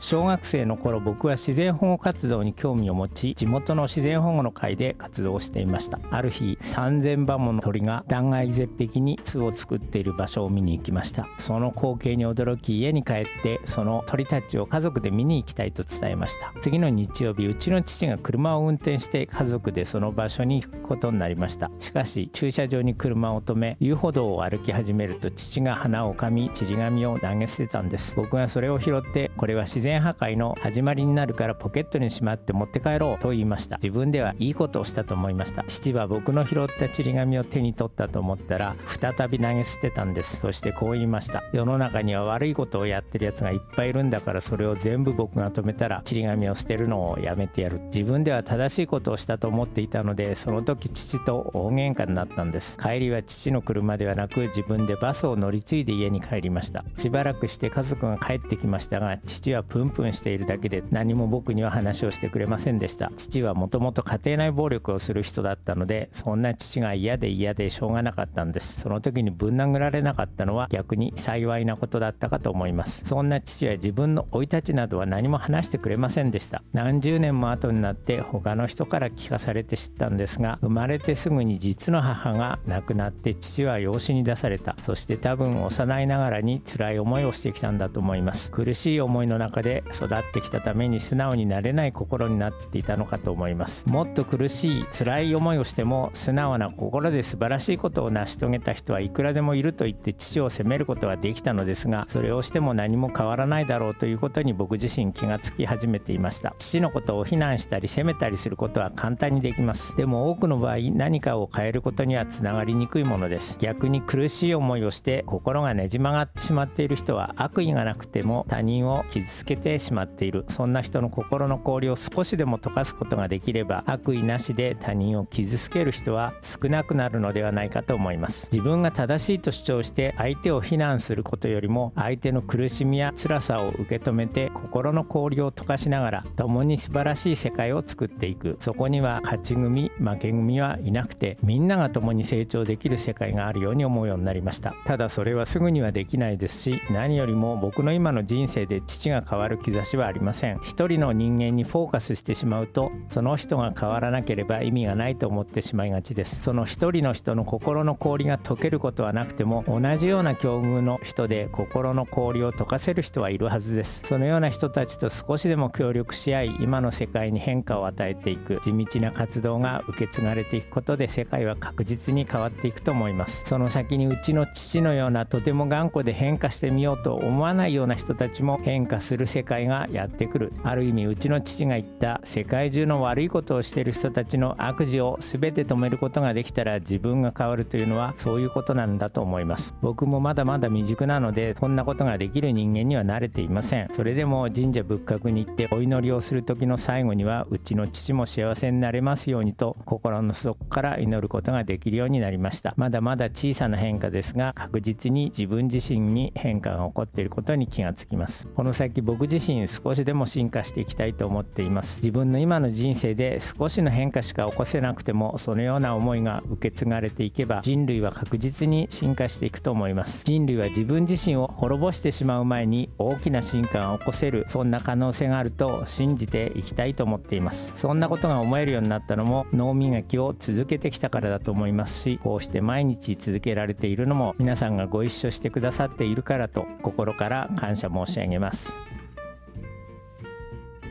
小学生の頃僕は自然保護活動に興味を持ち地元の自然保護の会で活動していました。ある日3000羽もの鳥が断崖絶壁に巣を作っている場所を見に行きました。その光景に驚き家に帰ってその鳥たちを家族で見に行きたいと伝えました。次の日曜日うちの父が車を運転して家族でその場所に行くことになりました。しかし駐車場に車を止め遊歩道を歩き始めると父が花を噛みちり紙を投げ捨てたんです。僕がそれを拾ってこれは自然然破壊の始まりになるからポケットにしまって持って帰ろうと言いました。自分ではいいことをしたと思いました。父は僕の拾ったちり紙を手に取ったと思ったら再び投げ捨てたんです。そしてこう言いました。世の中には悪いことをやってるやつがいっぱいいるんだからそれを全部僕が止めたらちり紙を捨てるのをやめてやる。自分では正しいことをしたと思っていたのでその時父と大喧嘩になったんです。帰りは父の車ではなく自分でバスを乗り継いで家に帰りました。しばらくして家族が帰ってきましたが父はププンプンしているだけで何も僕には話をしてくれませんでした。父はもともと家庭内暴力をする人だったのでそんな父が嫌で嫌でしょうがなかったんです。その時にぶん殴られなかったのは逆に幸いなことだったかと思います。そんな父は自分の生い立ちなどは何も話してくれませんでした。何十年も後になって他の人から聞かされて知ったんですが生まれてすぐに実の母が亡くなって父は養子に出された。そして多分幼いながらに辛い思いをしてきたんだと思います。苦しい思いの中でで育ってきたために素直になれない心になっていたのかと思います。もっと苦しい辛い思いをしても素直な心で素晴らしいことを成し遂げた人はいくらでもいると言って父を責めることはできたのですがそれをしても何も変わらないだろうということに僕自身気がつき始めていました。父のことを非難したり責めたりすることは簡単にできます。でも多くの場合何かを変えることにはつながりにくいものです。逆に苦しい思いをして心がねじ曲がってしまっている人は悪意がなくても他人を傷つけてしまっている。そんな人の心の氷を少しでも溶かすことができれば悪意なしで他人を傷つける人は少なくなるのではないかと思います。自分が正しいと主張して相手を非難することよりも相手の苦しみや辛さを受け止めて心の氷を溶かしながら共に素晴らしい世界を作っていく。そこには勝ち組負け組はいなくてみんなが共に成長できる世界があるように思うようになりました。ただそれはすぐにはできないですし何よりも僕の今の人生で父が変わる兆しはありません。一人の人間にフォーカスしてしまうとその人が変わらなければ意味がないと思ってしまいがちです。その一人の人の心の氷が溶けることはなくても同じような境遇の人で心の氷を溶かせる人はいるはずです。そのような人たちと少しでも協力し合い今の世界に変化を与えていく地道な活動が受け継がれていくことで世界は確実に変わっていくと思います。その先にうちの父のようなとても頑固で変化してみようと思わないような人たちも変化する世界がやってくる。ある意味うちの父が言った世界中の悪いことをしている人たちの悪事を全て止めることができたら自分が変わるというのはそういうことなんだと思います。僕もまだまだ未熟なのでこんなことができる人間には慣れていません。それでも神社仏閣に行ってお祈りをする時の最後にはうちの父も幸せになれますようにと心の底から祈ることができるようになりました。まだまだ小さな変化ですが確実に自分自身に変化が起こっていることに気がつきます。この先僕自身少しでも進化していきたいと思っています。自分の今の人生で少しの変化しか起こせなくてもそのような思いが受け継がれていけば人類は確実に進化していくと思います。人類は自分自身を滅ぼしてしまう前に大きな進化が起こせるそんな可能性があると信じていきたいと思っています。そんなことが思えるようになったのも脳磨きを続けてきたからだと思いますしこうして毎日続けられているのも皆さんがご一緒してくださっているからと心から感謝申し上げます。